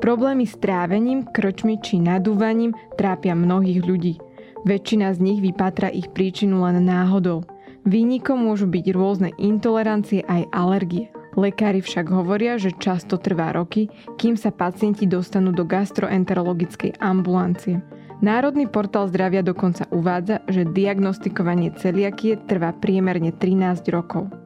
Problémy s trávením, krčmi či nadúvaním trápia mnohých ľudí. Väčšina z nich vypátra ich príčinu len náhodou. Výnikom môžu byť rôzne intolerancie aj alergie. Lekári však hovoria, že často trvá roky, kým sa pacienti dostanú do gastroenterologickej ambulancie. Národný portál zdravia dokonca uvádza, že diagnostikovanie celiakie trvá priemerne 13 rokov.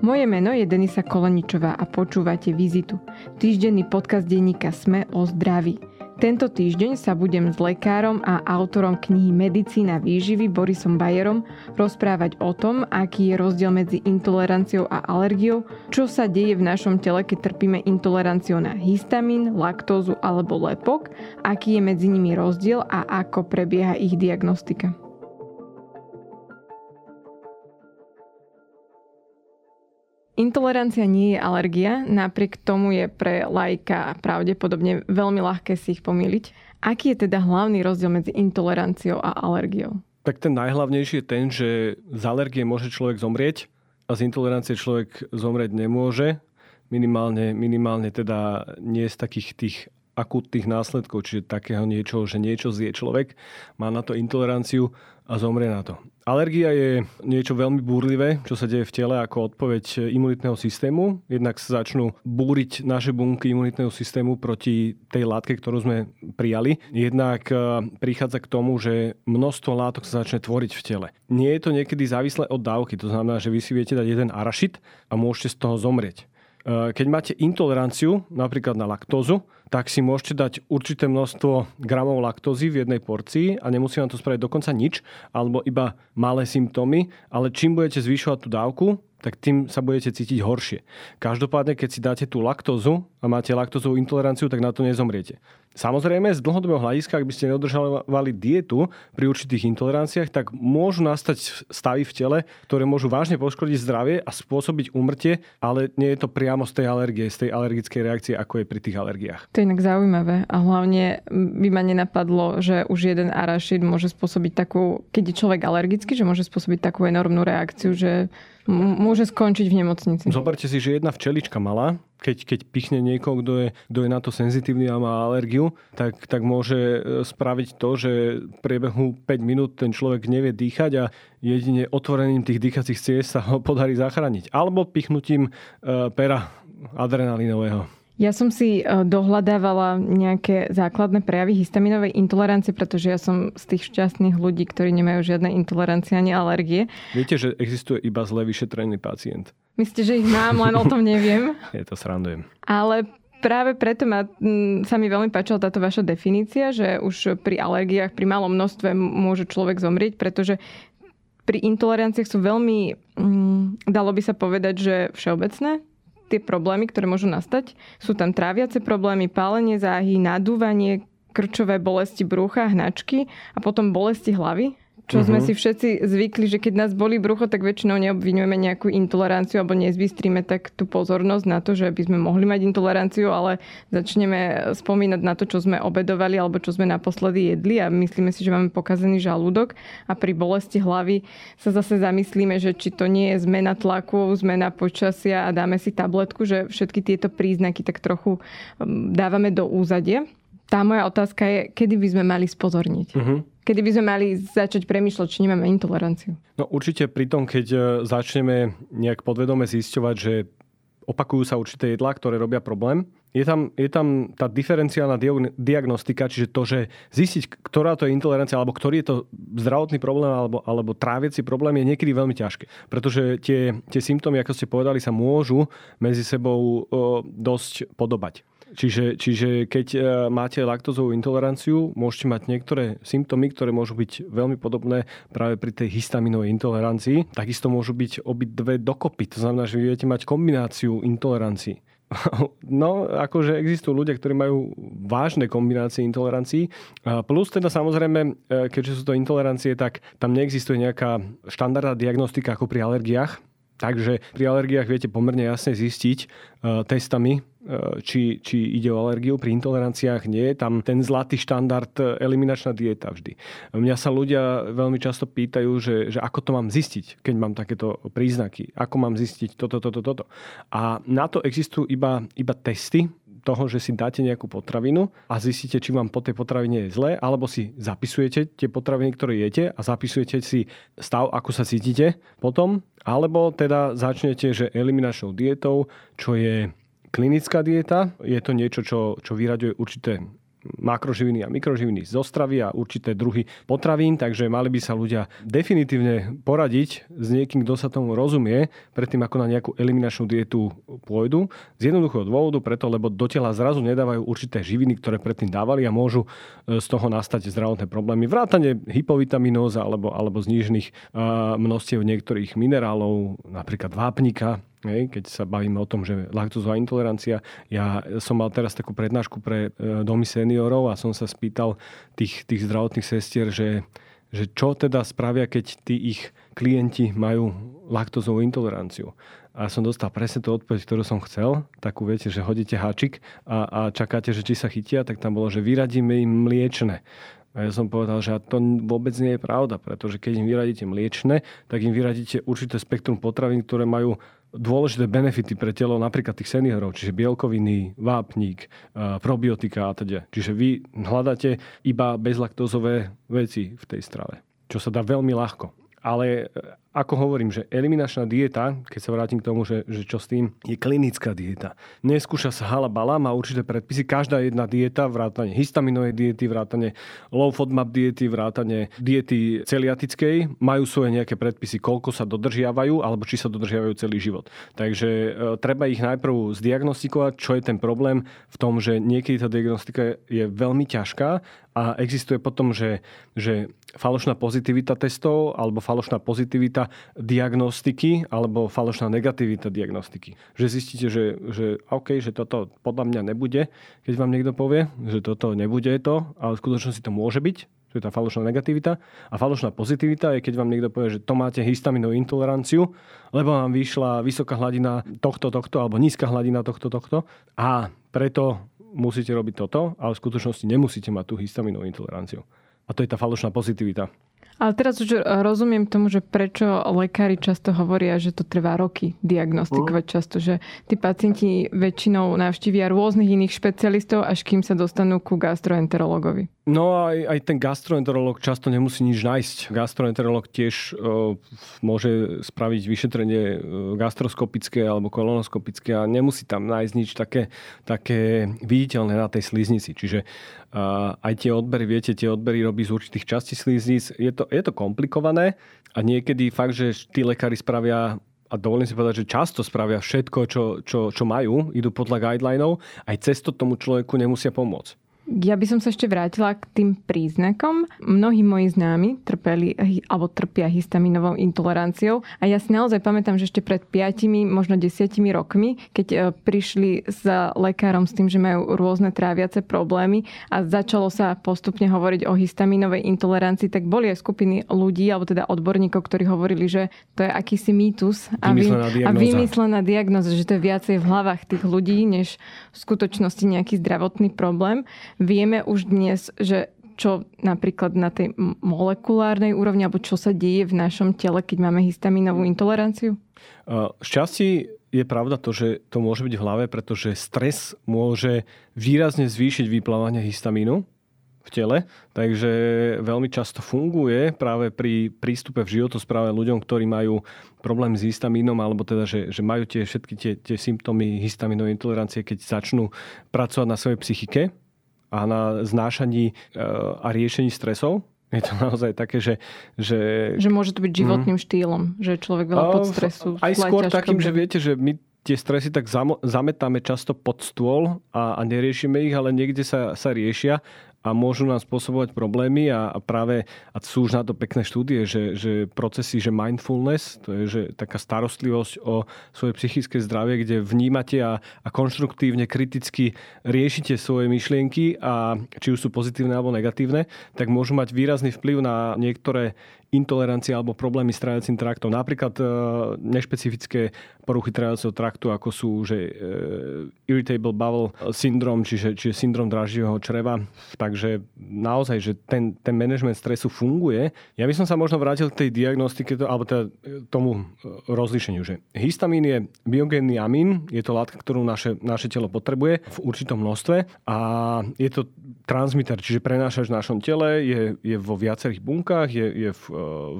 Moje meno je Denisa Koleničová a počúvate Vizitu, týždenný podcast denníka Sme o zdraví. Tento týždeň sa budem s lekárom a autorom knihy Medicína výživy Borisom Bajerom rozprávať o tom, aký je rozdiel medzi intoleranciou a alergiou, čo sa deje v našom tele, keď trpíme intoleranciou na histamín, laktózu alebo lepok, aký je medzi nimi rozdiel a ako prebieha ich diagnostika. Intolerancia nie je alergia, napriek tomu je pre lajka pravdepodobne veľmi ľahké si ich pomýliť. Aký je teda hlavný rozdiel medzi intoleranciou a alergiou? Tak ten najhlavnejší je ten, že z alergie môže človek zomrieť a z intolerancie človek zomrieť nemôže. Minimálne, minimálne teda nie z takých tých akútnych následkov, čiže takého niečo, že niečo zje človek, má na to intoleranciu a zomrie na to. Alergia je niečo veľmi búrlivé, čo sa deje v tele ako odpoveď imunitného systému. Jednak sa začnú búriť naše bunky imunitného systému proti tej látke, ktorú sme prijali. Jednak e, prichádza k tomu, že množstvo látok sa začne tvoriť v tele. Nie je to niekedy závislé od dávky, to znamená, že vy si viete dať jeden arašit a môžete z toho zomrieť. E, keď máte intoleranciu napríklad na laktózu, tak si môžete dať určité množstvo gramov laktózy v jednej porcii a nemusí vám to spraviť dokonca nič, alebo iba malé symptómy, ale čím budete zvyšovať tú dávku, tak tým sa budete cítiť horšie. Každopádne, keď si dáte tú laktózu a máte laktózovú intoleranciu, tak na to nezomriete. Samozrejme, z dlhodobého hľadiska, ak by ste neodržali dietu pri určitých intoleranciách, tak môžu nastať stavy v tele, ktoré môžu vážne poškodiť zdravie a spôsobiť úmrtie, ale nie je to priamo z tej alergie, z tej alergickej reakcie, ako je pri tých alergiách. To je inak zaujímavé a hlavne by ma nenapadlo, že už jeden arašid môže spôsobiť takú, keď je človek alergický, že môže spôsobiť takú enormnú reakciu, že môže skončiť v nemocnici. Zoberte si, že jedna včelička mala, keď, keď pichne niekoho, kto je, kto je na to senzitívny a má alergiu, tak, tak môže e, spraviť to, že v priebehu 5 minút ten človek nevie dýchať a jedine otvorením tých dýchacích ciest sa ho podarí zachrániť. Alebo pichnutím e, pera adrenalinového. Ja som si e, dohľadávala nejaké základné prejavy histaminovej intolerancie, pretože ja som z tých šťastných ľudí, ktorí nemajú žiadne intolerancie ani alergie. Viete, že existuje iba zle vyšetrený pacient. Myslíte, že ich mám, len o tom neviem? Je to srandujem. Ale práve preto ma, sa mi veľmi páčila táto vaša definícia, že už pri alergiách, pri malom množstve môže človek zomrieť, pretože pri intoleranciách sú veľmi, dalo by sa povedať, že všeobecné tie problémy, ktoré môžu nastať. Sú tam tráviace problémy, pálenie záhy, nadúvanie, krčové bolesti brucha, hnačky a potom bolesti hlavy čo uh-huh. sme mhm. si všetci zvykli, že keď nás boli brucho, tak väčšinou neobvinujeme nejakú intoleranciu alebo nezbystríme tak tú pozornosť na to, že by sme mohli mať intoleranciu, ale začneme spomínať na to, čo sme obedovali alebo čo sme naposledy jedli a myslíme si, že máme pokazený žalúdok a pri bolesti hlavy sa zase zamyslíme, že či to nie je zmena tlaku, zmena počasia a dáme si tabletku, že všetky tieto príznaky tak trochu um, dávame do úzadia. Tá moja otázka je, kedy by sme mali spozorniť? Uh-huh. Kedy by sme mali začať premyšľať, či nemáme intoleranciu? No určite pri tom, keď e, začneme nejak podvedome zisťovať, že opakujú sa určité jedlá, ktoré robia problém. Je tam, je tam tá diferenciálna diagnostika, čiže to, že zistiť, ktorá to je intolerancia, alebo ktorý je to zdravotný problém, alebo, alebo tráviaci problém, je niekedy veľmi ťažké. Pretože tie, tie symptómy, ako ste povedali, sa môžu medzi sebou o, dosť podobať. Čiže, čiže keď e, máte laktozovú intoleranciu, môžete mať niektoré symptómy, ktoré môžu byť veľmi podobné práve pri tej histaminovej intolerancii. Takisto môžu byť obidve dokopy. To znamená, že viete mať kombináciu intolerancií. No, akože existujú ľudia, ktorí majú vážne kombinácie intolerancií. Plus teda samozrejme, e, keďže sú to intolerancie, tak tam neexistuje nejaká štandardná diagnostika ako pri alergiách. Takže pri alergiách viete pomerne jasne zistiť uh, testami, či, či ide o alergiu. Pri intoleranciách nie. Tam ten zlatý štandard uh, eliminačná dieta vždy. Mňa sa ľudia veľmi často pýtajú, že, že ako to mám zistiť, keď mám takéto príznaky. Ako mám zistiť toto, toto, toto. A na to existujú iba, iba testy, toho, že si dáte nejakú potravinu a zistíte, či vám po tej potravine je zle, alebo si zapisujete tie potraviny, ktoré jete a zapisujete si stav, ako sa cítite potom, alebo teda začnete, že eliminačnou dietou, čo je klinická dieta. Je to niečo, čo, čo vyraďuje určité makroživiny a mikroživiny zo stravy a určité druhy potravín, takže mali by sa ľudia definitívne poradiť s niekým, kto sa tomu rozumie, predtým ako na nejakú eliminačnú dietu pôjdu. Z jednoduchého dôvodu, preto lebo do tela zrazu nedávajú určité živiny, ktoré predtým dávali a môžu e, z toho nastať zdravotné problémy. Vrátane hypovitaminóza alebo, alebo znížených množstiev niektorých minerálov, napríklad vápnika, Hej, keď sa bavíme o tom, že laktózová intolerancia. Ja som mal teraz takú prednášku pre e, domy seniorov a som sa spýtal tých, tých zdravotných sestier, že, že čo teda spravia, keď tí ich klienti majú laktózovú intoleranciu. A som dostal presne tú odpoveď, ktorú som chcel. Takú viete, že hodíte háčik a, a čakáte, že či sa chytia, tak tam bolo, že vyradíme im mliečne. A ja som povedal, že to vôbec nie je pravda, pretože keď im vyradíte mliečne, tak im vyradíte určité spektrum potravín, ktoré majú dôležité benefity pre telo napríklad tých seniorov, čiže bielkoviny, vápnik, probiotika a teda. Čiže vy hľadáte iba bezlaktózové veci v tej strave, čo sa dá veľmi ľahko. Ale ako hovorím, že eliminačná dieta, keď sa vrátim k tomu, že, že čo s tým, je klinická dieta. Neskúša sa halabala, má určité predpisy. Každá jedna dieta, vrátane histaminovej diety, vrátane low FODMAP diety, vrátane diety celiatickej, majú svoje nejaké predpisy, koľko sa dodržiavajú, alebo či sa dodržiavajú celý život. Takže e, treba ich najprv zdiagnostikovať, čo je ten problém v tom, že niekedy tá diagnostika je veľmi ťažká a existuje potom, že, že falošná pozitivita testov alebo falošná pozitivita negativita diagnostiky alebo falošná negativita diagnostiky. Že zistíte, že, že OK, že toto podľa mňa nebude, keď vám niekto povie, že toto nebude to, ale v skutočnosti to môže byť, to je tá falošná negativita. A falošná pozitivita je, keď vám niekto povie, že to máte histaminovú intoleranciu, lebo vám vyšla vysoká hladina tohto, tohto, alebo nízka hladina tohto, tohto. A preto musíte robiť toto, ale v skutočnosti nemusíte mať tú histaminovú intoleranciu. A to je tá falošná pozitivita. Ale teraz už rozumiem tomu, že prečo lekári často hovoria, že to trvá roky diagnostikovať mm. často, že tí pacienti väčšinou navštívia rôznych iných špecialistov, až kým sa dostanú ku gastroenterologovi. No aj, aj ten gastroenterolog často nemusí nič nájsť. Gastroenterolog tiež uh, môže spraviť vyšetrenie e, gastroskopické alebo kolonoskopické a nemusí tam nájsť nič také, také viditeľné na tej sliznici. Čiže uh, aj tie odbery, viete, tie odbery robí z určitých častí sliznic. Je to, je to komplikované a niekedy fakt, že tí lekári spravia a dovolím si povedať, že často spravia všetko, čo, čo, čo majú, idú podľa guidelinov, aj cesto tomu človeku nemusia pomôcť. Ja by som sa ešte vrátila k tým príznakom. Mnohí moji známi trpeli alebo trpia histaminovou intoleranciou a ja si naozaj pamätám, že ešte pred 5, možno 10 rokmi, keď e, prišli s lekárom s tým, že majú rôzne tráviace problémy a začalo sa postupne hovoriť o histaminovej intolerancii, tak boli aj skupiny ľudí, alebo teda odborníkov, ktorí hovorili, že to je akýsi mýtus a, vy, a vymyslená diagnoza, že to je viacej v hlavách tých ľudí, než v skutočnosti nejaký zdravotný problém. Vieme už dnes, že čo napríklad na tej molekulárnej úrovni, alebo čo sa deje v našom tele, keď máme histaminovú intoleranciu? Šťastie je pravda to, že to môže byť v hlave, pretože stres môže výrazne zvýšiť vyplávanie histamínu v tele, takže veľmi často funguje práve pri prístupe v životospráve ľuďom, ktorí majú problém s histamínom, alebo teda, že, že majú tie všetky tie, tie symptómy histaminovej intolerancie, keď začnú pracovať na svojej psychike, a na znášaní e, a riešení stresov. Je to naozaj také, že... Že, že môže to byť životným mm. štýlom, že človek veľa pod stresu. Aj skôr takým, že viete, že my tie stresy tak zametáme často pod stôl a, a neriešime ich, ale niekde sa, sa riešia a môžu nám spôsobovať problémy a, a práve a sú už na to pekné štúdie, že, že procesy, že mindfulness, to je že taká starostlivosť o svoje psychické zdravie, kde vnímate a, a konštruktívne, kriticky riešite svoje myšlienky a či už sú pozitívne alebo negatívne, tak môžu mať výrazný vplyv na niektoré intolerancie alebo problémy s tráviacím traktom. Napríklad e, nešpecifické poruchy tráviaceho traktu, ako sú že, e, irritable bowel syndrome, čiže, čiže syndrom draživého čreva, takže naozaj, že ten, ten management stresu funguje. Ja by som sa možno vrátil k tej diagnostike, alebo teda tomu rozlišeniu, že histamín je biogénny amín, je to látka, ktorú naše, naše telo potrebuje v určitom množstve a je to transmitter, čiže prenášaš v našom tele, je, je vo viacerých bunkách, je, je v,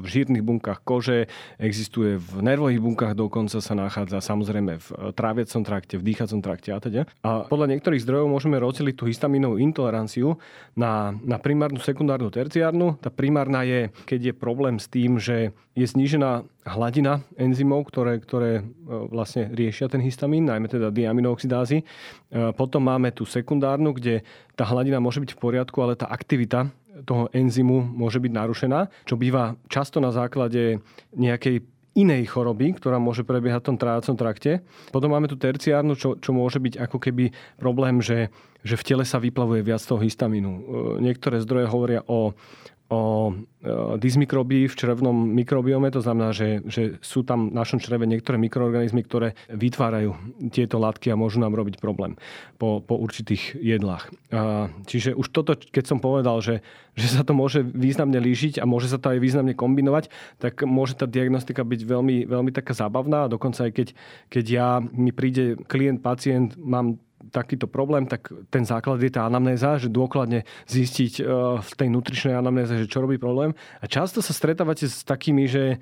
v žírnych bunkách kože, existuje v nervových bunkách, dokonca sa nachádza samozrejme v tráviacom trakte, v dýchacom trakte a teda. A podľa niektorých zdrojov môžeme rozdeliť tú histaminovú intoleranciu na, na primárnu, sekundárnu, terciárnu. Tá primárna je, keď je problém s tým, že je znížená hladina enzymov, ktoré, ktoré e, vlastne riešia ten histamín, najmä teda diaminooxidázy. E, potom máme tú sekundárnu, kde tá hladina môže byť v poriadku, ale tá aktivita toho enzymu môže byť narušená, čo býva často na základe nejakej inej choroby, ktorá môže prebiehať v tom trávacom trakte. Potom máme tu terciárnu, čo, čo môže byť ako keby problém, že, že v tele sa vyplavuje viac toho histamínu. E, niektoré zdroje hovoria o o dysmikrobii v črevnom mikrobiome, to znamená, že, že sú tam v našom čreve niektoré mikroorganizmy, ktoré vytvárajú tieto látky a môžu nám robiť problém po, po určitých jedlách. Čiže už toto, keď som povedal, že, že sa to môže významne lížiť a môže sa to aj významne kombinovať, tak môže tá diagnostika byť veľmi, veľmi taká zábavná. Dokonca aj keď, keď ja mi príde klient, pacient, mám takýto problém, tak ten základ je tá anamnéza, že dôkladne zistiť e, v tej nutričnej anamnéze, že čo robí problém. A často sa stretávate s takými, že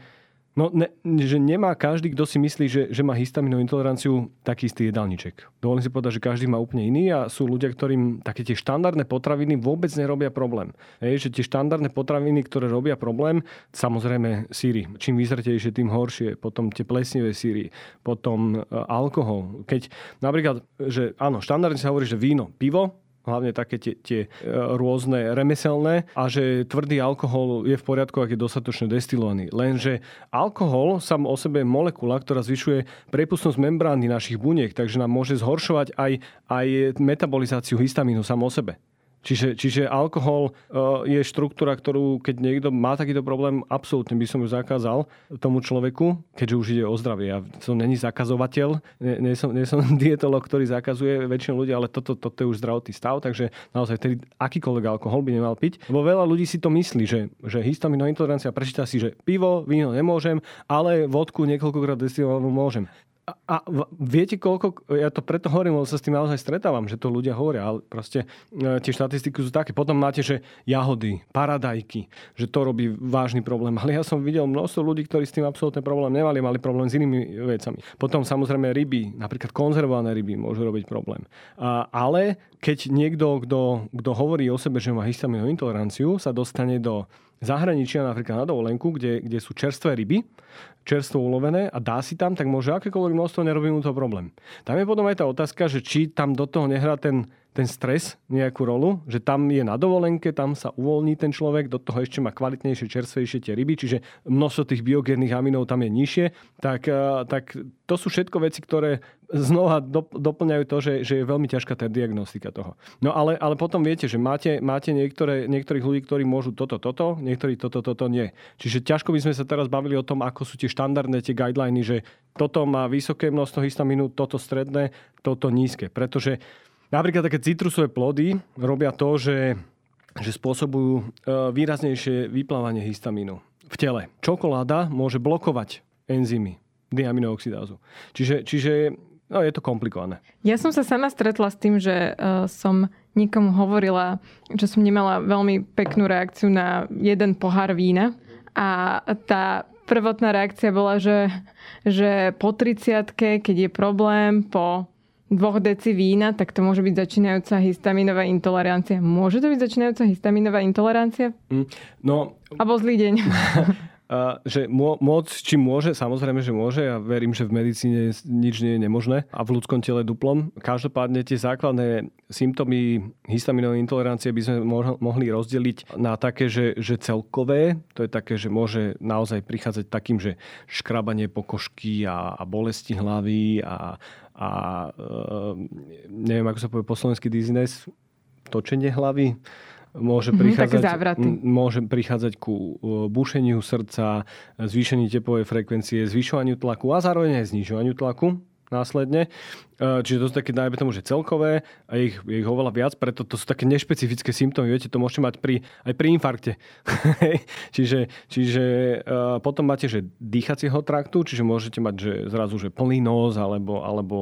No, ne, že nemá každý, kto si myslí, že, že má histaminovú intoleranciu, taký istý jedálniček. Dovolím si povedať, že každý má úplne iný a sú ľudia, ktorým také tie štandardné potraviny vôbec nerobia problém. Hej, že tie štandardné potraviny, ktoré robia problém, samozrejme síry. Čím vyzretejšie, tým horšie. Potom tie plesnivé síry. Potom e, alkohol. Keď napríklad, že áno, štandardne sa hovorí, že víno, pivo, hlavne také tie, tie e, rôzne remeselné a že tvrdý alkohol je v poriadku, ak je dostatočne destilovaný. Lenže alkohol sám o sebe je molekula, ktorá zvyšuje prepustnosť membrány našich buniek, takže nám môže zhoršovať aj, aj metabolizáciu histamínu sám o sebe. Čiže, čiže alkohol uh, je štruktúra, ktorú keď niekto má takýto problém, absolútne by som ju zakázal tomu človeku, keďže už ide o zdravie. Ja som není zakazovateľ, nie, nie, som, nie som dietolog, ktorý zakazuje väčšinu ľudí, ale toto, toto je už zdravotný stav, takže naozaj tedy akýkoľvek alkohol by nemal piť. Lebo veľa ľudí si to myslí, že, že histaminová intolerancia prečíta si, že pivo, víno nemôžem, ale vodku niekoľkokrát destilovanú môžem a viete koľko, ja to preto hovorím, lebo sa s tým naozaj stretávam, že to ľudia hovoria, ale proste e, tie štatistiky sú také. Potom máte, že jahody, paradajky, že to robí vážny problém. Ale ja som videl množstvo ľudí, ktorí s tým absolútne problém nemali, mali problém s inými vecami. Potom samozrejme ryby, napríklad konzervované ryby môžu robiť problém. A, ale keď niekto, kto, hovorí o sebe, že má histaminovú intoleranciu, sa dostane do zahraničia, napríklad na dovolenku, kde, kde sú čerstvé ryby, čerstvo ulovené a dá si tam, tak môže akékoľvek množstvo, nerobí mu to problém. Tam je potom aj tá otázka, že či tam do toho nehrá ten, ten stres nejakú rolu, že tam je na dovolenke, tam sa uvoľní ten človek, do toho ešte má kvalitnejšie, čerstvejšie tie ryby, čiže množstvo tých biogénnych aminov tam je nižšie, tak, eh, tak to sú všetko veci, ktoré znova doplňajú to, že, že je veľmi ťažká tá diagnostika toho. No ale, ale potom viete, že máte, máte niektoré, niektorých ľudí, ktorí môžu toto, toto, niektorí toto, toto nie. Čiže ťažko by sme sa teraz bavili o tom, ako sú tie štandardné tie guideliny, že toto má vysoké množstvo histamínu, toto stredné, toto nízke. Pretože napríklad také citrusové plody robia to, že, že spôsobujú e, výraznejšie vyplávanie histamínu v tele. Čokoláda môže blokovať enzymy diaminooxidázu. Čiže, čiže No, je to komplikované. Ja som sa sama stretla s tým, že uh, som nikomu hovorila, že som nemala veľmi peknú reakciu na jeden pohár vína. A tá prvotná reakcia bola, že, že po 30 keď je problém, po dvoch deci vína, tak to môže byť začínajúca histaminová intolerancia. Môže to byť začínajúca histaminová intolerancia? Mm, no... Abo zlý deň. že môcť, či môže, samozrejme, že môže. Ja verím, že v medicíne nič nie je nemožné a v ľudskom tele duplom. Každopádne tie základné symptómy histaminovej intolerancie by sme mohli rozdeliť na také, že, že celkové, to je také, že môže naozaj prichádzať takým, že škrabanie pokožky a, a bolesti hlavy a, a e, neviem, ako sa povie po slovensky dizziness, točenie hlavy môže mhm, prichádzať, mm, môže prichádzať ku bušeniu srdca, zvýšeniu tepovej frekvencie, zvyšovaniu tlaku a zároveň aj znižovaniu tlaku. Následne. E, čiže to sú také, dajme tomu, že celkové a ich, je ich oveľa viac, preto to sú také nešpecifické symptómy. Viete, to môžete mať pri, aj pri infarkte. čiže čiže uh, potom máte, že dýchacieho traktu, čiže môžete mať, že zrazu, že plný nos, alebo, alebo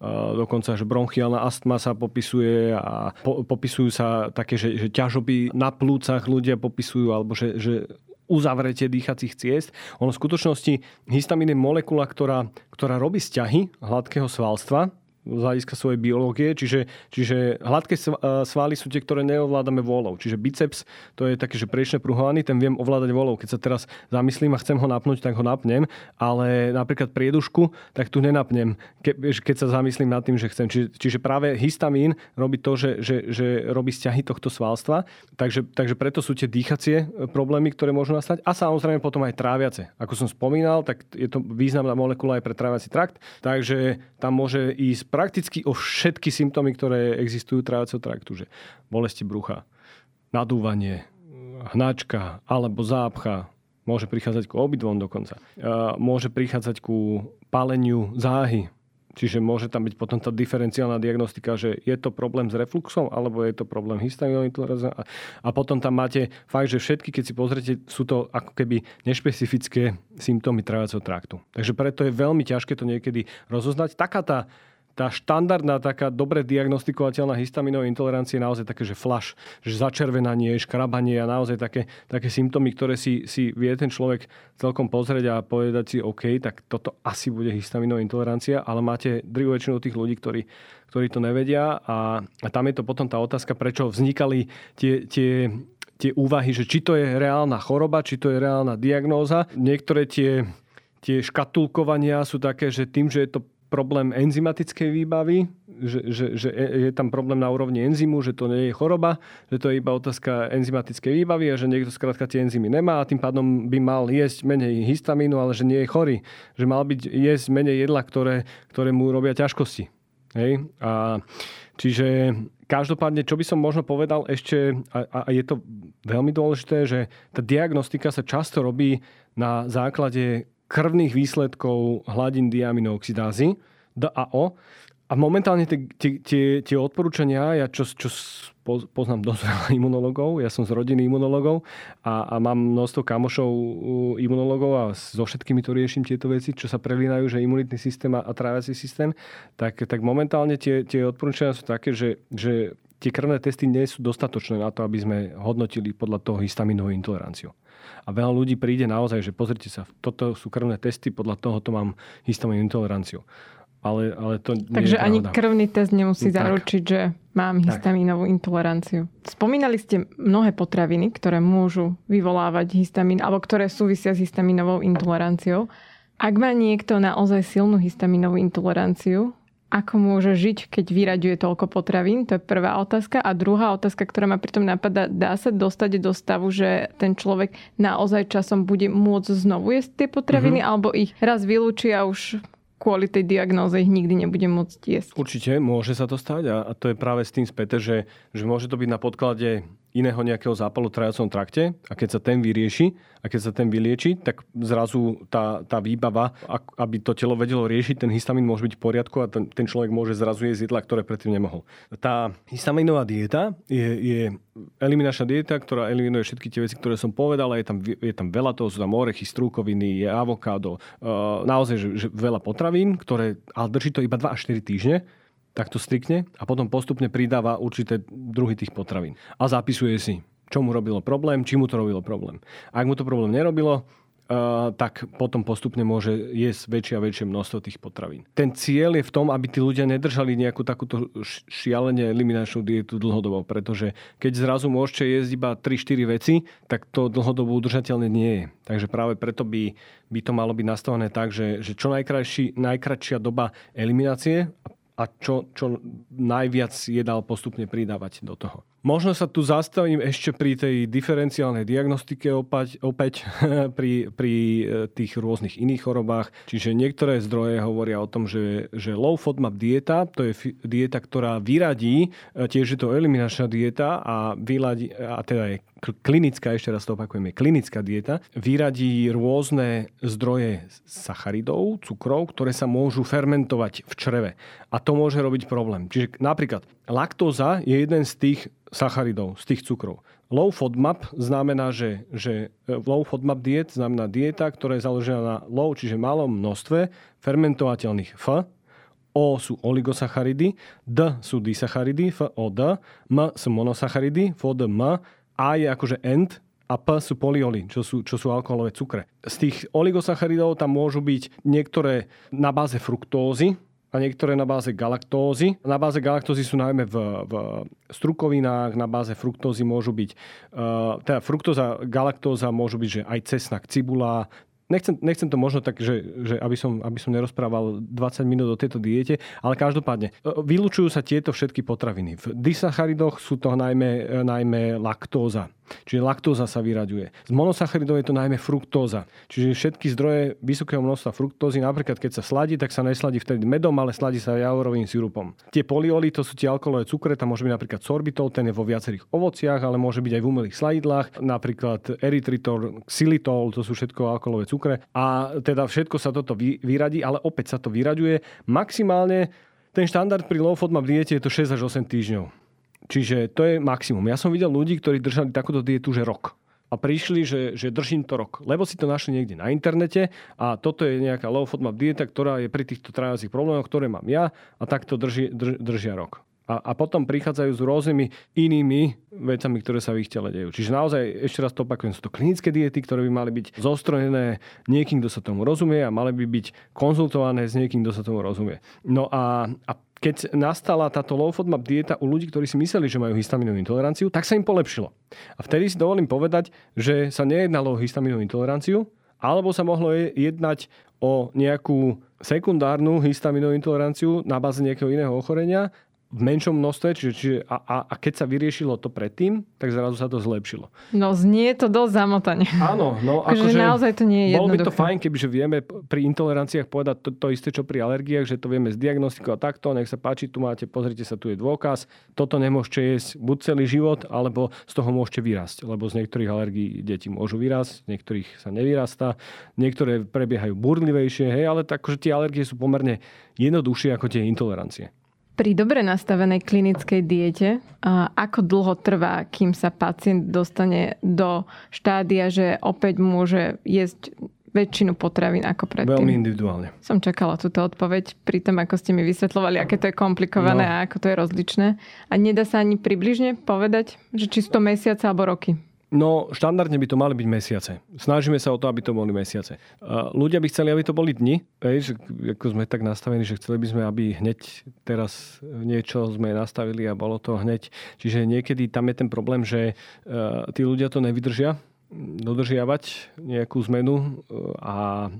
uh, dokonca, že bronchiálna astma sa popisuje a po, popisujú sa také, že, že ťažoby na plúcach ľudia popisujú, alebo že, že uzavretie dýchacích ciest. Ono v skutočnosti histamín je molekula, ktorá, ktorá robí vzťahy hladkého svalstva, z hľadiska svojej biológie, čiže, čiže hladké svaly sú tie, ktoré neovládame volou. Čiže biceps, to je také, že priečne pruhovaný, ten viem ovládať volou. Keď sa teraz zamyslím a chcem ho napnúť, tak ho napnem, ale napríklad priedušku, tak tu nenapnem, ke, keď sa zamyslím nad tým, že chcem. Čiže, čiže práve histamín robí to, že, že, že robí vzťahy tohto svalstva, takže, takže preto sú tie dýchacie problémy, ktoré môžu nastať a samozrejme potom aj tráviace. Ako som spomínal, tak je to významná molekula aj pre tráviaci trakt, takže tam môže ísť prakticky o všetky symptómy, ktoré existujú tráviaceho traktu, že bolesti brucha, nadúvanie, hnačka alebo zápcha, môže prichádzať ku obidvom dokonca. Môže prichádzať ku páleniu záhy, Čiže môže tam byť potom tá diferenciálna diagnostika, že je to problém s refluxom, alebo je to problém histaminovým A potom tam máte fakt, že všetky, keď si pozrite, sú to ako keby nešpecifické symptómy tráviaceho traktu. Takže preto je veľmi ťažké to niekedy rozoznať. Taká tá tá štandardná, taká dobre diagnostikovateľná histaminová intolerancia je naozaj také, že flash, že začervenanie, škrabanie a naozaj také, také symptómy, ktoré si, si vie ten človek celkom pozrieť a povedať si, OK, tak toto asi bude histaminová intolerancia, ale máte druhú väčšinu tých ľudí, ktorí, ktorí to nevedia a, a tam je to potom tá otázka, prečo vznikali tie, tie tie úvahy, že či to je reálna choroba, či to je reálna diagnóza. Niektoré tie, tie škatulkovania sú také, že tým, že je to problém enzymatickej výbavy, že, že, že je tam problém na úrovni enzymu, že to nie je choroba, že to je iba otázka enzymatickej výbavy a že niekto skrátka tie enzymy nemá a tým pádom by mal jesť menej histamínu, ale že nie je chorý. Že mal byť jesť menej jedla, ktoré, ktoré mu robia ťažkosti. Hej? A, čiže každopádne, čo by som možno povedal ešte, a, a je to veľmi dôležité, že tá diagnostika sa často robí na základe krvných výsledkov hladín diaminoxidázy, DAO. A momentálne tie, tie, tie odporúčania, ja čo, čo poznám dosť veľa imunologov, ja som z rodiny imunologov a, a mám množstvo kamošov imunologov a so všetkými to riešim tieto veci, čo sa prelínajú, že imunitný systém a, a tráviací systém, tak, tak momentálne tie, tie odporúčania sú také, že, že tie krvné testy nie sú dostatočné na to, aby sme hodnotili podľa toho histaminovú intoleranciu. A veľa ľudí príde naozaj, že pozrite sa, toto sú krvné testy, podľa toho to mám histamínovú intoleranciu. Ale, ale to nie Takže je ani krvný test nemusí tak. zaručiť, že mám histamínovú intoleranciu. Spomínali ste mnohé potraviny, ktoré môžu vyvolávať histamín, alebo ktoré súvisia s histamínovou intoleranciou. Ak má niekto naozaj silnú histamínovú intoleranciu, ako môže žiť, keď vyraďuje toľko potravín? To je prvá otázka. A druhá otázka, ktorá ma pritom napadá, dá sa dostať do stavu, že ten človek naozaj časom bude môcť znovu jesť tie potraviny, mm-hmm. alebo ich raz vylúči a už kvôli tej diagnóze ich nikdy nebude môcť jesť. Určite, môže sa to stať a, a to je práve s tým späté, že, že môže to byť na podklade iného nejakého zápalu v trajacom trakte a keď sa ten vyrieši a keď sa ten vylieči, tak zrazu tá, tá výbava, aby to telo vedelo riešiť, ten histamín môže byť v poriadku a ten, ten človek môže zrazu jesť jedla, ktoré predtým nemohol. Tá histamínová dieta je, je eliminačná dieta, ktorá eliminuje všetky tie veci, ktoré som povedal, je tam, je tam veľa toho, sú tam orechy, strúkoviny, je avokádo, uh, naozaj že, že veľa potravín, ktoré, ale drží to iba 2 až 4 týždne takto striktne a potom postupne pridáva určité druhy tých potravín. A zapisuje si, čo mu robilo problém, či mu to robilo problém. Ak mu to problém nerobilo, Uh, tak potom postupne môže jesť väčšie a väčšie množstvo tých potravín. Ten cieľ je v tom, aby tí ľudia nedržali nejakú takúto šialene eliminačnú dietu dlhodobo, pretože keď zrazu môžete jesť iba 3-4 veci, tak to dlhodobo udržateľné nie je. Takže práve preto by, by to malo byť nastavené tak, že, že čo najkračšia doba eliminácie a čo, čo najviac je dal postupne pridávať do toho. Možno sa tu zastavím ešte pri tej diferenciálnej diagnostike opäť, opäť pri, pri e, tých rôznych iných chorobách. Čiže niektoré zdroje hovoria o tom, že, že low FODMAP dieta, to je dieta, ktorá vyradí, e, tiež je to eliminačná dieta a, vyladí, a teda je klinická, ešte raz to opakujem, je klinická dieta, vyradí rôzne zdroje sacharidov, cukrov, ktoré sa môžu fermentovať v čreve. A to môže robiť problém. Čiže napríklad laktóza je jeden z tých sacharidov, z tých cukrov. Low FODMAP znamená, že, že e, low FODMAP diet znamená dieta, ktorá je založená na low, čiže malom množstve fermentovateľných F, O sú oligosacharidy, D sú disacharidy, F, O, D, M sú monosacharidy, M, A je akože end, a P sú polioly, čo sú, čo sú alkoholové cukre. Z tých oligosacharidov tam môžu byť niektoré na báze fruktózy, a niektoré na báze galaktózy. Na báze galaktózy sú najmä v, v strukovinách, na báze fruktózy môžu byť, uh, teda fruktóza, galaktóza môžu byť, že aj cesnak, cibula, nechcem, nechcem to možno tak, že, že aby, som, aby som nerozprával 20 minút o tejto diete, ale každopádne e, vylúčujú sa tieto všetky potraviny. V disacharidoch sú to najmä, e, najmä laktóza. Čiže laktóza sa vyraďuje. Z monosacharidov je to najmä fruktóza. Čiže všetky zdroje vysokého množstva fruktózy, napríklad keď sa sladí, tak sa nesladí vtedy medom, ale sladí sa javorovým sirupom. Tie polioly, to sú tie alkoholové cukre, tam môže byť napríklad sorbitol, ten je vo viacerých ovociach, ale môže byť aj v umelých sladidlách, napríklad erytritol, xylitol, to sú všetko alkoholové cukre. A teda všetko sa toto vyradí, ale opäť sa to vyraďuje maximálne ten štandard pri low FODMAP diete je to 6 až 8 týždňov. Čiže to je maximum. Ja som videl ľudí, ktorí držali takúto dietu, že rok. A prišli, že, že držím to rok. Lebo si to našli niekde na internete a toto je nejaká low FODMAP dieta, ktorá je pri týchto trajacích problémoch, ktoré mám ja a takto drží, drž, držia rok. A, a potom prichádzajú s rôznymi inými vecami, ktoré sa v ich tele dejú. Čiže naozaj, ešte raz to opakujem, sú to klinické diety, ktoré by mali byť zostrojené niekým, kto sa tomu rozumie a mali by byť konzultované s niekým, kto sa tomu rozumie. No a, a keď nastala táto low FODMAP dieta u ľudí, ktorí si mysleli, že majú histaminovú intoleranciu, tak sa im polepšilo. A vtedy si dovolím povedať, že sa nejednalo o histaminovú intoleranciu, alebo sa mohlo jednať o nejakú sekundárnu histaminovú intoleranciu na báze nejakého iného ochorenia v menšom množstve, čiže, čiže a, a, a keď sa vyriešilo to predtým, tak zrazu sa to zlepšilo. No znie to dosť zamotane. Áno, no akože, akože naozaj to nie je Bolo by to fajn, kebyže vieme pri intoleranciách povedať to, to isté, čo pri alergiách, že to vieme zdiagnostikovať takto, nech sa páči, tu máte, pozrite sa, tu je dôkaz, toto nemôžete jesť buď celý život, alebo z toho môžete vyrásť, lebo z niektorých alergií deti môžu vyrásť, z niektorých sa nevyrastá, niektoré prebiehajú burlivejšie, hej, ale tak, akože tie alergie sú pomerne jednoduchšie ako tie intolerancie. Pri dobre nastavenej klinickej diete, ako dlho trvá, kým sa pacient dostane do štádia, že opäť môže jesť väčšinu potravín ako predtým. Veľmi individuálne. Som čakala túto odpoveď pri tom, ako ste mi vysvetľovali, aké to je komplikované no. a ako to je rozličné. A nedá sa ani približne povedať, že či sú to mesiace alebo roky. No, štandardne by to mali byť mesiace. Snažíme sa o to, aby to boli mesiace. Ľudia by chceli, aby to boli dni. Že ako sme tak nastavení, že chceli by sme, aby hneď teraz niečo sme nastavili a bolo to hneď. Čiže niekedy tam je ten problém, že e, tí ľudia to nevydržia dodržiavať nejakú zmenu e, a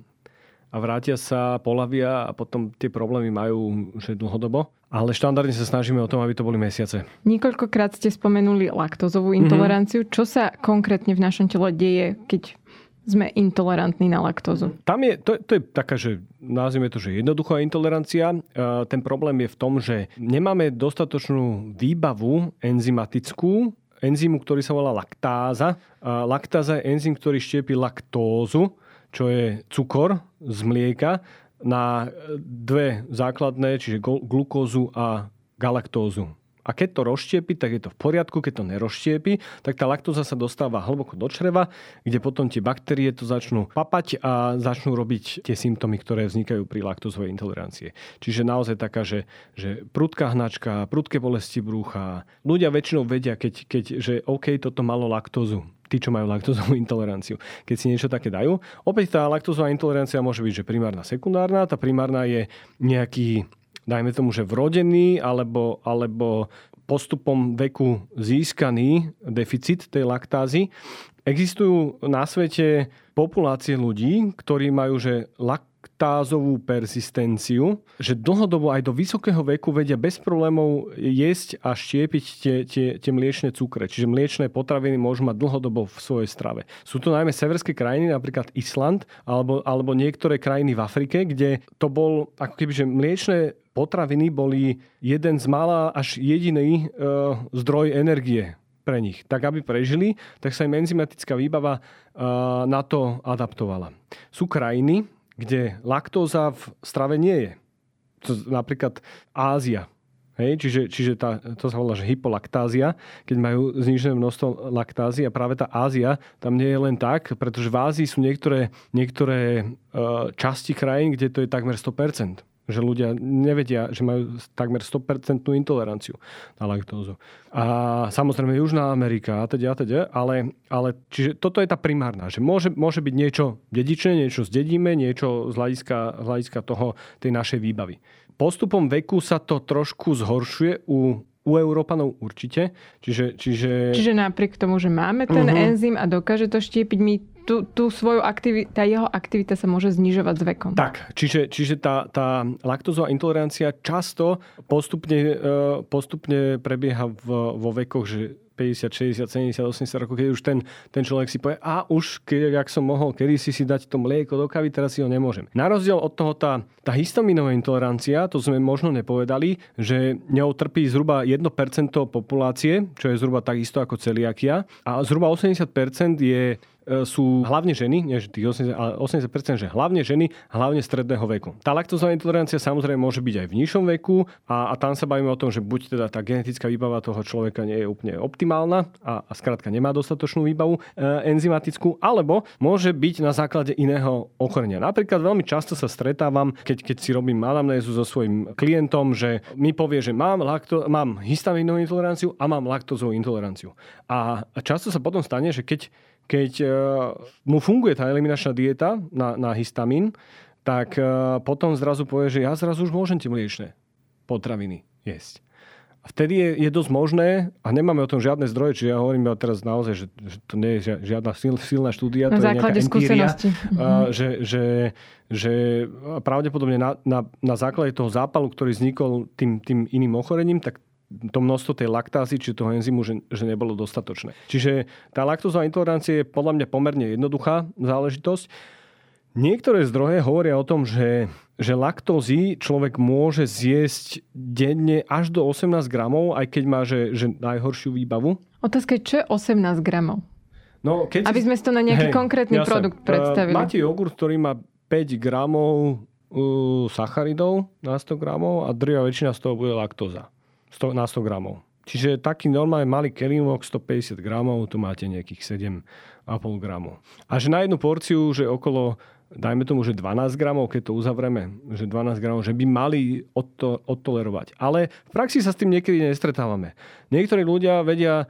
a vrátia sa, polavia a potom tie problémy majú že dlhodobo. Ale štandardne sa snažíme o tom, aby to boli mesiace. Niekoľkokrát ste spomenuli laktozovú intoleranciu. Mm-hmm. Čo sa konkrétne v našom tele deje, keď sme intolerantní na laktózu? Tam je, to, to je taká, že nazvime to, že jednoduchá intolerancia. E, ten problém je v tom, že nemáme dostatočnú výbavu enzymatickú, enzymu, ktorý sa volá laktáza. Laktáza je enzym, ktorý štiepi laktózu čo je cukor z mlieka, na dve základné, čiže glukózu a galaktózu. A keď to rozštiepi, tak je to v poriadku. Keď to nerozštiepi, tak tá laktóza sa dostáva hlboko do čreva, kde potom tie baktérie to začnú papať a začnú robiť tie symptómy, ktoré vznikajú pri laktózovej intolerancie. Čiže naozaj taká, že, že prudká hnačka, prudké bolesti brúcha. Ľudia väčšinou vedia, keď, keď že OK, toto malo laktózu tí, čo majú laktózovú intoleranciu. Keď si niečo také dajú. Opäť tá laktózová intolerancia môže byť, že primárna, sekundárna. Tá primárna je nejaký, dajme tomu, že vrodený alebo, alebo postupom veku získaný deficit tej laktázy. Existujú na svete populácie ľudí, ktorí majú že lak- laktázovú persistenciu, že dlhodobo aj do vysokého veku vedia bez problémov jesť a štiepiť tie, tie, tie mliečne cukre. Čiže mliečne potraviny môžu mať dlhodobo v svojej strave. Sú to najmä severské krajiny, napríklad Island, alebo, alebo niektoré krajiny v Afrike, kde to bol ako keby, že mliečne potraviny boli jeden z mála až jediný e, zdroj energie pre nich. Tak, aby prežili, tak sa im enzymatická výbava e, na to adaptovala. Sú krajiny, kde laktóza v strave nie je. To, napríklad Ázia. Hej, čiže, čiže tá, to sa volá, že hypolaktázia, keď majú znižené množstvo laktázy a práve tá Ázia tam nie je len tak, pretože v Ázii sú niektoré, niektoré e, časti krajín, kde to je takmer 100% že ľudia nevedia, že majú takmer 100% intoleranciu na laktózu. A samozrejme Južná Amerika a teda, a teda, ale, ale čiže toto je tá primárna, že môže, môže byť niečo dedičné, niečo zdedíme, niečo z hľadiska, z hľadiska toho, tej našej výbavy. Postupom veku sa to trošku zhoršuje u u Európanov určite. Čiže, čiže... čiže napriek tomu, že máme ten uh-huh. enzym a dokáže to štiepiť, my tú, tú svoju aktivitu, tá jeho aktivita sa môže znižovať s vekom. Tak, čiže, čiže tá, tá laktózová intolerancia často postupne, e, postupne prebieha v, vo vekoch, že 50, 60, 70, 80 rokov, keď už ten, ten človek si povie, a už, keď, ak som mohol kedy si dať to mlieko do kavy, teraz si ho nemôžem. Na rozdiel od toho tá, tá histaminová intolerancia, to sme možno nepovedali, že ňou trpí zhruba 1% populácie, čo je zhruba takisto ako celiakia, a zhruba 80% je sú hlavne ženy, nie tých 80, ale 80%, že hlavne ženy, hlavne stredného veku. Tá laktózová intolerancia samozrejme môže byť aj v nižšom veku a, a tam sa bavíme o tom, že buď teda tá genetická výbava toho človeka nie je úplne optimálna a, a skrátka nemá dostatočnú výbavu e, enzymatickú, alebo môže byť na základe iného ochorenia. Napríklad veľmi často sa stretávam, keď, keď si robím anamnézu so svojím klientom, že mi povie, že mám, lakto, mám histaminovú intoleranciu a mám laktózovú intoleranciu. A, a často sa potom stane, že keď keď e, mu funguje tá eliminačná dieta na, na histamín, tak e, potom zrazu povie, že ja zrazu už môžem tie mliečne potraviny jesť. A vtedy je, je dosť možné, a nemáme o tom žiadne zdroje, čiže ja hovorím teraz naozaj, že, že to nie je žiadna sil, silná štúdia, na to je nejaká empíria, a, že, že, že pravdepodobne na, na, na základe toho zápalu, ktorý vznikol tým, tým iným ochorením, tak to množstvo tej laktázy, či toho enzymu, že, že nebolo dostatočné. Čiže tá laktózová intolerancia je podľa mňa pomerne jednoduchá záležitosť. Niektoré zdroje hovoria o tom, že, že laktózy človek môže zjesť denne až do 18 gramov, aj keď má že, že najhoršiu výbavu. Otázka je, čo je 18 gramov? No, keď Aby sme si to na nejaký hej, konkrétny jasne. produkt predstavili. máte jogurt, ktorý má 5 gramov uh, sacharidov na 100 gramov a drvia väčšina z toho bude laktóza. 100, na 100 gramov. Čiže taký normálny malý kelímok 150 gramov, tu máte nejakých 7,5 gramov. A že na jednu porciu, že okolo dajme tomu, že 12 gramov, keď to uzavrieme, že 12 gramov, že by mali odto, odtolerovať. Ale v praxi sa s tým niekedy nestretávame. Niektorí ľudia vedia e,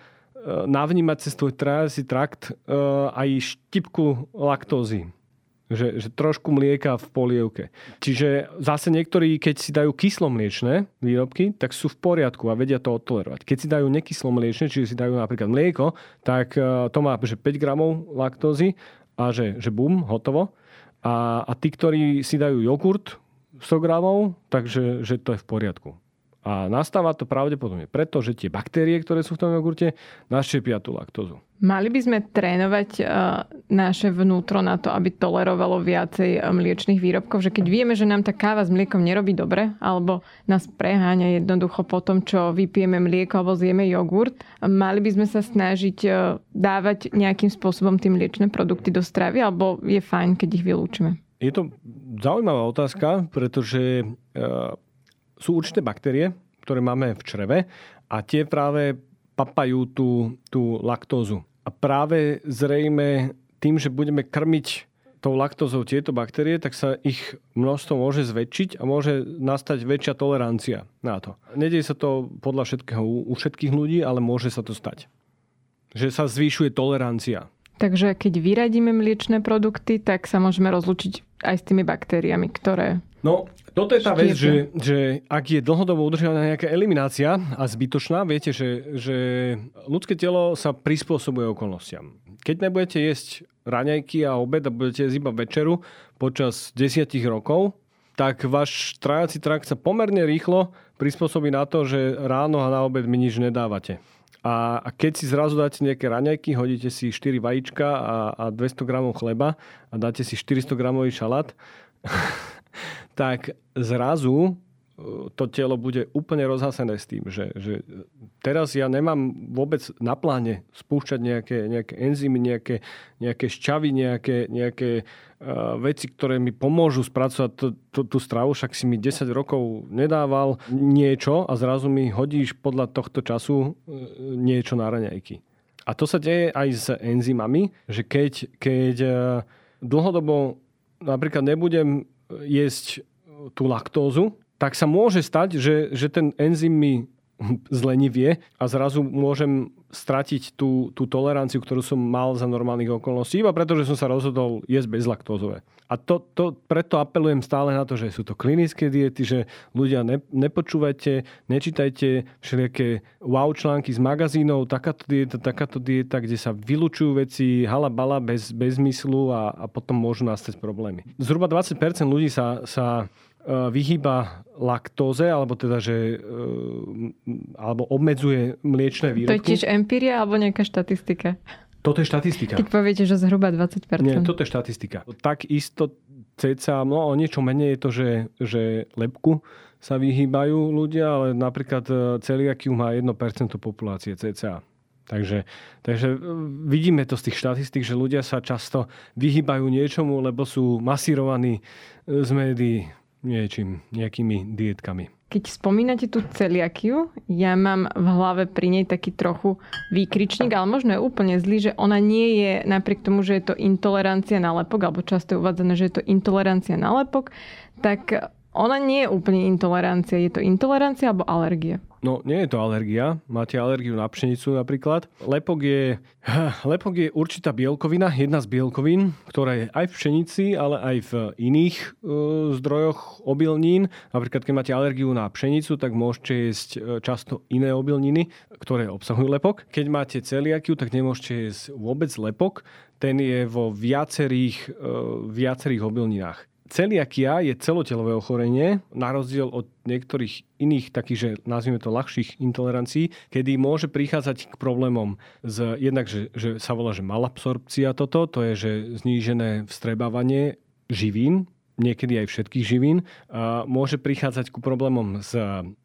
navnímať cez tvoj trájací trakt e, aj štipku laktózy že, že trošku mlieka v polievke. Čiže zase niektorí, keď si dajú kyslomliečné výrobky, tak sú v poriadku a vedia to odtolerovať. Keď si dajú nekyslomliečné, čiže si dajú napríklad mlieko, tak e, to má že 5 gramov laktózy a že, že bum, hotovo. A, a tí, ktorí si dajú jogurt 100 gramov, takže že to je v poriadku. A nastáva to pravdepodobne preto, že tie baktérie, ktoré sú v tom jogurte, našepia tú laktózu. Mali by sme trénovať uh, naše vnútro na to, aby tolerovalo viacej uh, mliečných výrobkov, že keď vieme, že nám tá káva s mliekom nerobí dobre, alebo nás preháňa jednoducho po tom, čo vypijeme mlieko alebo zjeme jogurt, mali by sme sa snažiť dávať nejakým spôsobom tie mliečne produkty do stravy, alebo je fajn, keď ich vylúčime? Je to zaujímavá otázka, pretože sú určité baktérie, ktoré máme v čreve a tie práve papajú tú, tú laktózu. A práve zrejme tým, že budeme krmiť tou laktózou tieto baktérie, tak sa ich množstvo môže zväčšiť a môže nastať väčšia tolerancia na to. Nedej sa to podľa všetkého u všetkých ľudí, ale môže sa to stať. Že sa zvýšuje tolerancia. Takže keď vyradíme mliečne produkty, tak sa môžeme rozlučiť aj s tými baktériami, ktoré No, toto je tá vec, že, že ak je dlhodobo udržaná nejaká eliminácia a zbytočná, viete, že, že ľudské telo sa prispôsobuje okolnostiam. keď nebudete jesť raňajky a obed a budete jesť iba večeru počas desiatich rokov, tak váš trájací trakt sa pomerne rýchlo prispôsobí na to, že ráno a na obed mi nič nedávate. A, a keď si zrazu dáte nejaké raňajky, hodíte si 4 vajíčka a, a 200 gramov chleba a dáte si 400 gramový šalát, tak zrazu to telo bude úplne rozhasené s tým, že, že teraz ja nemám vôbec na pláne spúšťať nejaké, nejaké enzymy, nejaké, nejaké šťavy, nejaké, nejaké uh, veci, ktoré mi pomôžu spracovať tú, tú, tú stravu, však si mi 10 rokov nedával niečo a zrazu mi hodíš podľa tohto času uh, niečo na raňajky. A to sa deje aj s enzymami, že keď, keď dlhodobo napríklad nebudem jesť tú laktózu, tak sa môže stať, že, že ten enzym mi zlenivie a zrazu môžem stratiť tú, tú toleranciu, ktorú som mal za normálnych okolností, iba preto, že som sa rozhodol jesť bezlaktózové. A to, to, preto apelujem stále na to, že sú to klinické diety, že ľudia ne, nepočúvajte, nečítajte všelijaké wow články z magazínov, takáto dieta, takáto dieta, kde sa vylučujú veci halabala bez, bez zmyslu a, a potom môžu nastať problémy. Zhruba 20% ľudí sa, sa E, vyhýba laktóze, alebo teda, že e, alebo obmedzuje mliečne výrobky. To je tiež empíria alebo nejaká štatistika? Toto je štatistika. Keď poviete, že zhruba 20%. Nie, toto je štatistika. Tak isto ceca, no o niečo menej je to, že, že lepku sa vyhýbajú ľudia, ale napríklad e, celiakiu má 1% populácie cca. Takže, takže vidíme to z tých štatistik, že ľudia sa často vyhýbajú niečomu, lebo sú masírovaní z médií niečím, nejakými dietkami. Keď spomínate tú celiakiu, ja mám v hlave pri nej taký trochu výkričník, ale možno je úplne zlý, že ona nie je, napriek tomu, že je to intolerancia na lepok, alebo často je uvádzané, že je to intolerancia na lepok, tak ona nie je úplne intolerancia. Je to intolerancia alebo alergia? No, nie je to alergia. Máte alergiu na pšenicu napríklad. Lepok je, lepok je určitá bielkovina, jedna z bielkovín, ktorá je aj v pšenici, ale aj v iných e, zdrojoch obilnín. Napríklad, keď máte alergiu na pšenicu, tak môžete jesť e, často iné obilniny, ktoré obsahujú lepok. Keď máte celiakiu, tak nemôžete jesť vôbec lepok. Ten je vo viacerých, e, viacerých obilninách. Celiakia je celotelové ochorenie, na rozdiel od niektorých iných takých, že nazvime to ľahších intolerancií, kedy môže prichádzať k problémom z, jednak, že, že sa volá, že malabsorpcia toto, to je, že znížené vstrebávanie živín, niekedy aj všetkých živín, môže prichádzať ku problémom s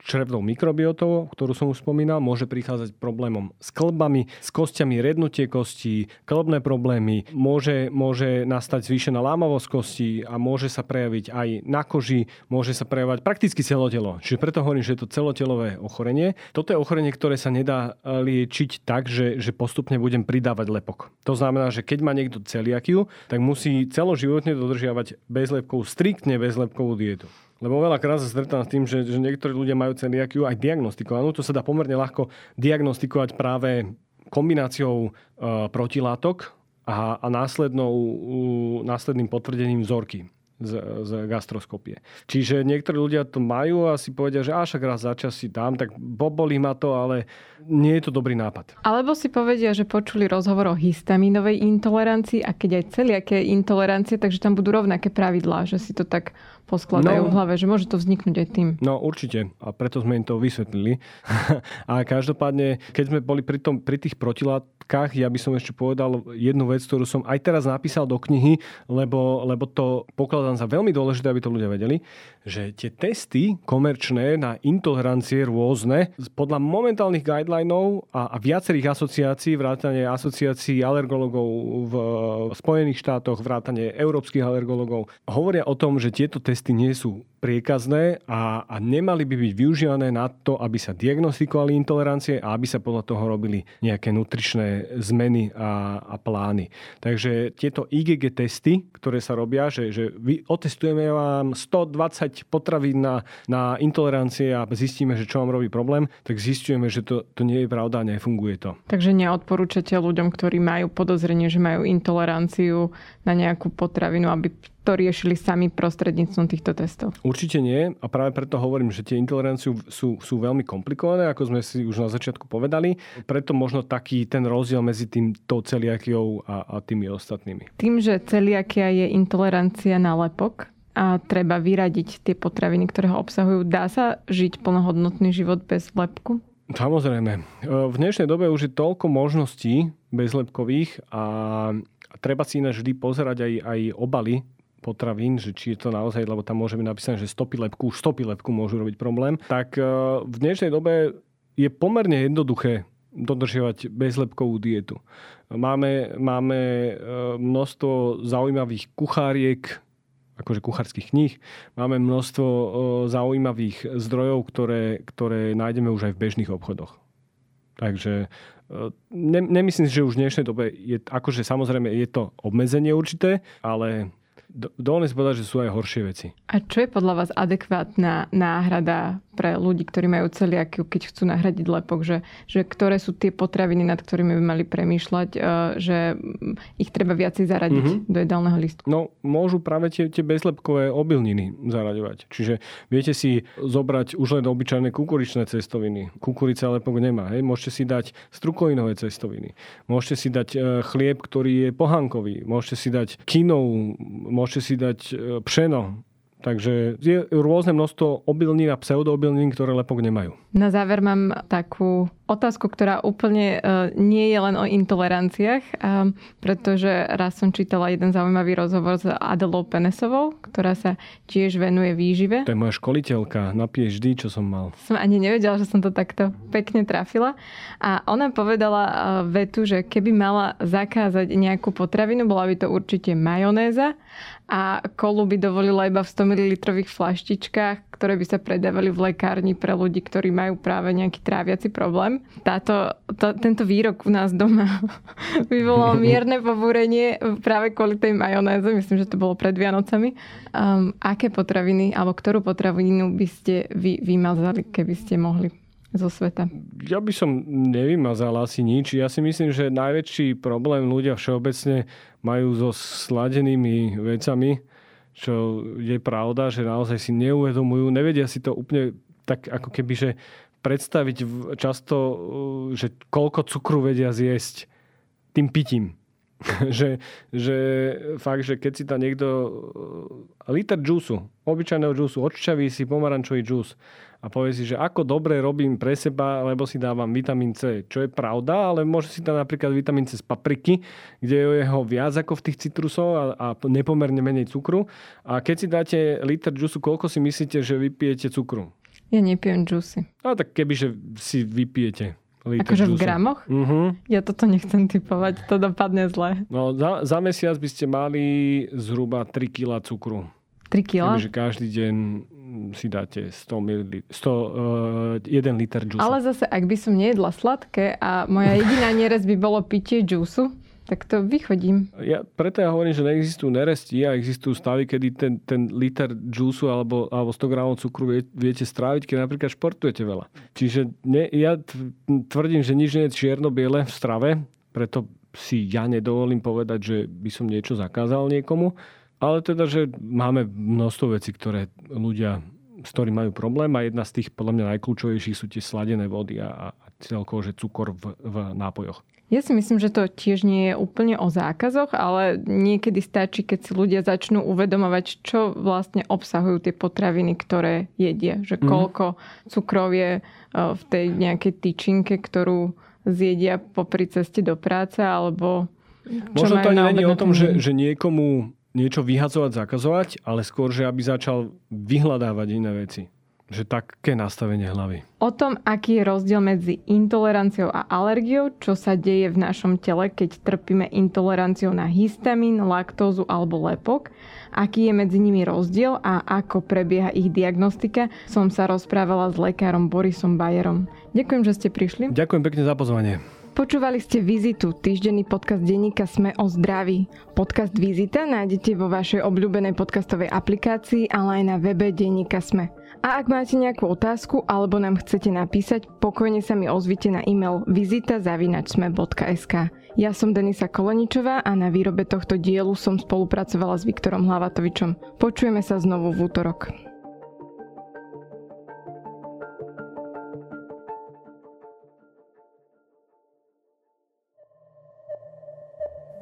črevnou mikrobiotou, ktorú som už spomínal, môže prichádzať problémom s klbami, s kostiami, rednutie kostí, klbné problémy, môže, môže nastať zvýšená lámavosť kostí a môže sa prejaviť aj na koži, môže sa prejavovať prakticky celotelo. Čiže preto hovorím, že je to celotelové ochorenie. Toto je ochorenie, ktoré sa nedá liečiť tak, že, že postupne budem pridávať lepok. To znamená, že keď má niekto celiakiu, tak musí celoživotne dodržiavať bezlepkovú striktne bezlepkovú dietu. Lebo veľakrát sa stretám s tým, že, že niektorí ľudia majú celiakiu aj diagnostikovanú. To sa dá pomerne ľahko diagnostikovať práve kombináciou e, protilátok a, a následnou, následným potvrdením vzorky z, z gastroskopie. Čiže niektorí ľudia to majú a si povedia, že až raz za čas si dám, tak bobolí ma to, ale nie je to dobrý nápad. Alebo si povedia, že počuli rozhovor o histaminovej intolerancii a keď aj celiaké intolerancie, takže tam budú rovnaké pravidlá, že si to tak poskladajú no, v hlave, že môže to vzniknúť aj tým. No určite a preto sme im to vysvetlili. a každopádne, keď sme boli pri, tom, pri tých protilátkach, ja by som ešte povedal jednu vec, ktorú som aj teraz napísal do knihy, lebo, lebo to pokladám za veľmi dôležité, aby to ľudia vedeli, že tie testy komerčné na intolerancie rôzne, podľa momentálnych guidelinov a, a viacerých asociácií, vrátane asociácií alergologov v Spojených štátoch, vrátane európskych alergologov, hovoria o tom, že tieto testy testy nie sú priekazné a, a nemali by byť využívané na to, aby sa diagnostikovali intolerancie a aby sa podľa toho robili nejaké nutričné zmeny a, a plány. Takže tieto IgG testy, ktoré sa robia, že, že vy otestujeme vám 120 potravín na, na intolerancie a zistíme, že čo vám robí problém, tak zistujeme, že to, to nie je pravda a nefunguje to. Takže neodporúčate ľuďom, ktorí majú podozrenie, že majú intoleranciu na nejakú potravinu, aby to riešili sami prostredníctvom týchto testov? Určite nie a práve preto hovorím, že tie intolerancie sú, sú veľmi komplikované, ako sme si už na začiatku povedali. Preto možno taký ten rozdiel medzi týmto celiakiou a, a tými ostatnými. Tým, že celiakia je intolerancia na lepok, a treba vyradiť tie potraviny, ktoré ho obsahujú. Dá sa žiť plnohodnotný život bez lepku? Samozrejme. V dnešnej dobe už je toľko možností bezlepkových a treba si ináč vždy pozerať aj, aj obaly potravín, že či je to naozaj, lebo tam môže byť napísané, že stopy lepku, už stopy lepku môžu robiť problém. Tak v dnešnej dobe je pomerne jednoduché dodržiavať bezlepkovú dietu. Máme, máme množstvo zaujímavých kucháriek, akože kuchárskych kníh. Máme množstvo zaujímavých zdrojov, ktoré, ktoré nájdeme už aj v bežných obchodoch. Takže ne, nemyslím že už v dnešnej dobe je, akože samozrejme je to obmedzenie určité, ale dovolím si povedať, že sú aj horšie veci. A čo je podľa vás adekvátna náhrada pre ľudí, ktorí majú celiakiu, keď chcú nahradiť lepok, že, že ktoré sú tie potraviny, nad ktorými by mali premýšľať, e, že ich treba viacej zaradiť mm-hmm. do jedálneho listu? No, môžu práve tie, tie bezlepkové obilniny zaraďovať. Čiže viete si zobrať už len obyčajné kukuričné cestoviny. Kukurica lepok nemá. Hej? Môžete si dať strukovinové cestoviny. Môžete si dať e, chlieb, ktorý je pohankový. Môžete si dať kinov, môžete si dať e, pšeno, Takže je rôzne množstvo obilnín a pseudoobilnín, ktoré lepok nemajú. Na záver mám takú otázku, ktorá úplne uh, nie je len o intoleranciách, um, pretože raz som čítala jeden zaujímavý rozhovor s Adelou Penesovou, ktorá sa tiež venuje výžive. To je moja školiteľka na PhD, čo som mal. Som ani nevedela, že som to takto pekne trafila. A ona povedala uh, vetu, že keby mala zakázať nejakú potravinu, bola by to určite majonéza a kolu by dovolila iba v 100 ml flaštičkách, ktoré by sa predávali v lekárni pre ľudí, ktorí majú práve nejaký tráviaci problém. Táto, to, tento výrok u nás doma vyvolal mierne pobúrenie práve kvôli tej majonéze. Myslím, že to bolo pred Vianocami. Um, aké potraviny, alebo ktorú potravinu by ste vy vymazali, keby ste mohli? zo sveta? Ja by som nevymazal asi nič. Ja si myslím, že najväčší problém ľudia všeobecne majú so sladenými vecami, čo je pravda, že naozaj si neuvedomujú, nevedia si to úplne tak ako keby, že predstaviť často, že koľko cukru vedia zjesť tým pitím. že, že fakt, že keď si tam niekto liter džusu, obyčajného džusu, odčaví si pomarančový džus a povie si, že ako dobre robím pre seba, lebo si dávam vitamín C. Čo je pravda, ale môže si tam napríklad vitamín C z papriky, kde je jeho viac ako v tých citrusov a, a nepomerne menej cukru. A keď si dáte liter džusu, koľko si myslíte, že vypijete cukru? Ja nepijem džusy. No tak kebyže si vypijete Akože v gramoch? Uh-huh. Ja toto nechcem typovať, to dopadne zle. No za, za mesiac by ste mali zhruba 3 kg cukru. 3 kg? Takže každý deň si dáte 100 ml, 100, uh, 1 liter džusu. Ale zase, ak by som nejedla sladké a moja jediná nerez by bolo pitie džusu, tak to vychodím. Ja, preto ja hovorím, že neexistujú neresti a existujú stavy, kedy ten, ten liter džusu alebo, alebo 100 gramov cukru vie, viete stráviť, keď napríklad športujete veľa. Čiže ne, ja tvrdím, že nič nie je čierno-biele v strave, preto si ja nedovolím povedať, že by som niečo zakázal niekomu. Ale teda, že máme množstvo vecí, ktoré ľudia, s ktorými majú problém a jedna z tých podľa mňa najkľúčovejších sú tie sladené vody a, a celkovo, že cukor v, v nápojoch. Ja si myslím, že to tiež nie je úplne o zákazoch, ale niekedy stačí, keď si ľudia začnú uvedomovať, čo vlastne obsahujú tie potraviny, ktoré jedia. Že mhm. koľko cukrov je e, v tej nejakej tyčinke, ktorú zjedia popri ceste do práce, alebo Možno to ani nie je o tom, že, že niekomu niečo vyhadzovať, zakazovať, ale skôr, že aby začal vyhľadávať iné veci. Že také nastavenie hlavy. O tom, aký je rozdiel medzi intoleranciou a alergiou, čo sa deje v našom tele, keď trpíme intoleranciou na histamín, laktózu alebo lepok, aký je medzi nimi rozdiel a ako prebieha ich diagnostika, som sa rozprávala s lekárom Borisom Bajerom. Ďakujem, že ste prišli. Ďakujem pekne za pozvanie. Počúvali ste Vizitu, týždenný podcast denníka Sme o zdraví. Podcast Vizita nájdete vo vašej obľúbenej podcastovej aplikácii, ale aj na webe denníka Sme. A ak máte nejakú otázku alebo nám chcete napísať, pokojne sa mi ozvite na e-mail vizita.sme.sk. Ja som Denisa Koleničová a na výrobe tohto dielu som spolupracovala s Viktorom Hlavatovičom. Počujeme sa znovu v útorok.